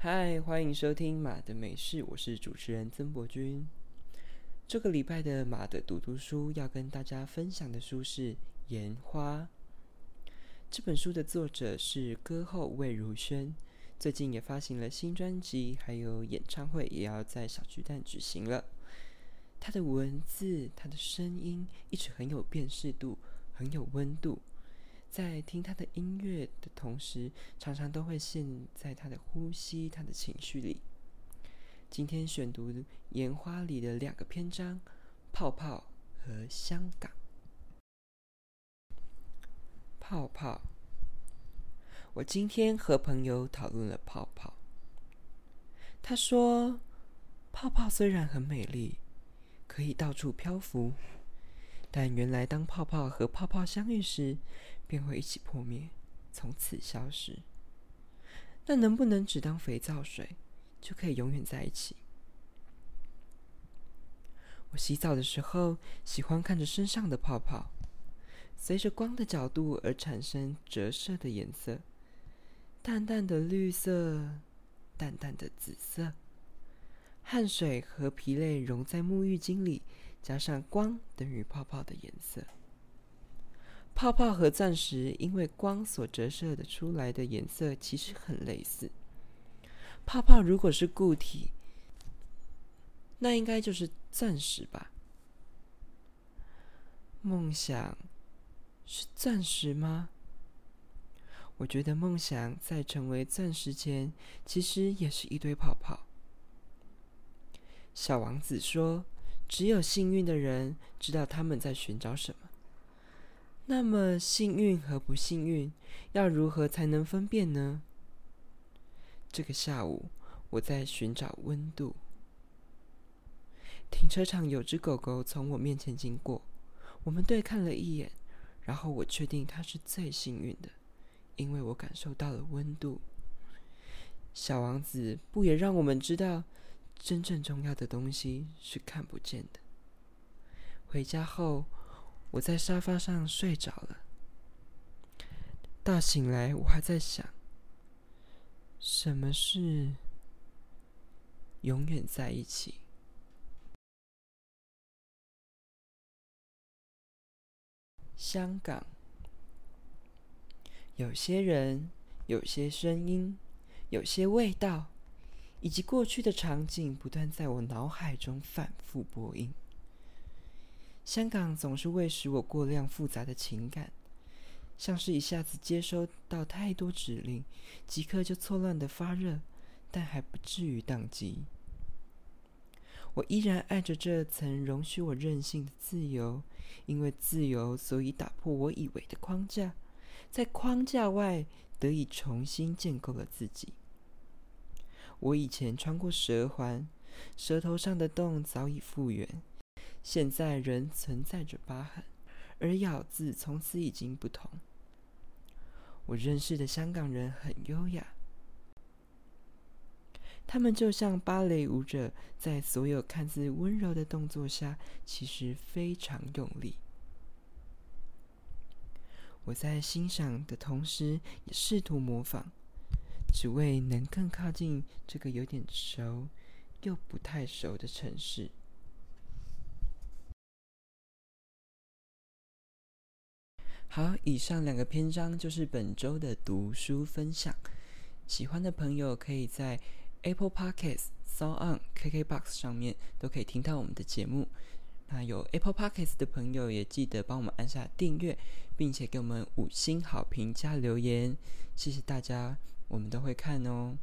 嗨，欢迎收听马的美事，我是主持人曾博君。这个礼拜的马的读读书要跟大家分享的书是《烟花》。这本书的作者是歌后魏如萱，最近也发行了新专辑，还有演唱会也要在小巨蛋举行了。他的文字，他的声音一直很有辨识度，很有温度。在听他的音乐的同时，常常都会陷在他的呼吸、他的情绪里。今天选读《烟花》里的两个篇章：泡泡和香港。泡泡，我今天和朋友讨论了泡泡。他说，泡泡虽然很美丽，可以到处漂浮。但原来，当泡泡和泡泡相遇时，便会一起破灭，从此消失。那能不能只当肥皂水，就可以永远在一起？我洗澡的时候，喜欢看着身上的泡泡，随着光的角度而产生折射的颜色，淡淡的绿色，淡淡的紫色。汗水和疲累融在沐浴巾里。加上光等于泡泡的颜色，泡泡和钻石因为光所折射的出来的颜色其实很类似。泡泡如果是固体，那应该就是钻石吧？梦想是钻石吗？我觉得梦想在成为钻石前，其实也是一堆泡泡。小王子说。只有幸运的人知道他们在寻找什么。那么，幸运和不幸运要如何才能分辨呢？这个下午，我在寻找温度。停车场有只狗狗从我面前经过，我们对看了一眼，然后我确定它是最幸运的，因为我感受到了温度。小王子不也让我们知道？真正重要的东西是看不见的。回家后，我在沙发上睡着了。大醒来，我还在想，什么是永远在一起？香港，有些人，有些声音，有些味道。以及过去的场景不断在我脑海中反复播映。香港总是会使我过量复杂的情感，像是一下子接收到太多指令，即刻就错乱的发热，但还不至于宕机。我依然爱着这层容许我任性的自由，因为自由，所以打破我以为的框架，在框架外得以重新建构了自己。我以前穿过舌环，舌头上的洞早已复原，现在仍存在着疤痕，而咬字从此已经不同。我认识的香港人很优雅，他们就像芭蕾舞者，在所有看似温柔的动作下，其实非常用力。我在欣赏的同时，也试图模仿。只为能更靠近这个有点熟又不太熟的城市。好，以上两个篇章就是本周的读书分享。喜欢的朋友可以在 Apple Podcasts、s o n KKBox 上面都可以听到我们的节目。那有 Apple Podcasts 的朋友也记得帮我们按下订阅，并且给我们五星好评加留言，谢谢大家。我们都会看哦。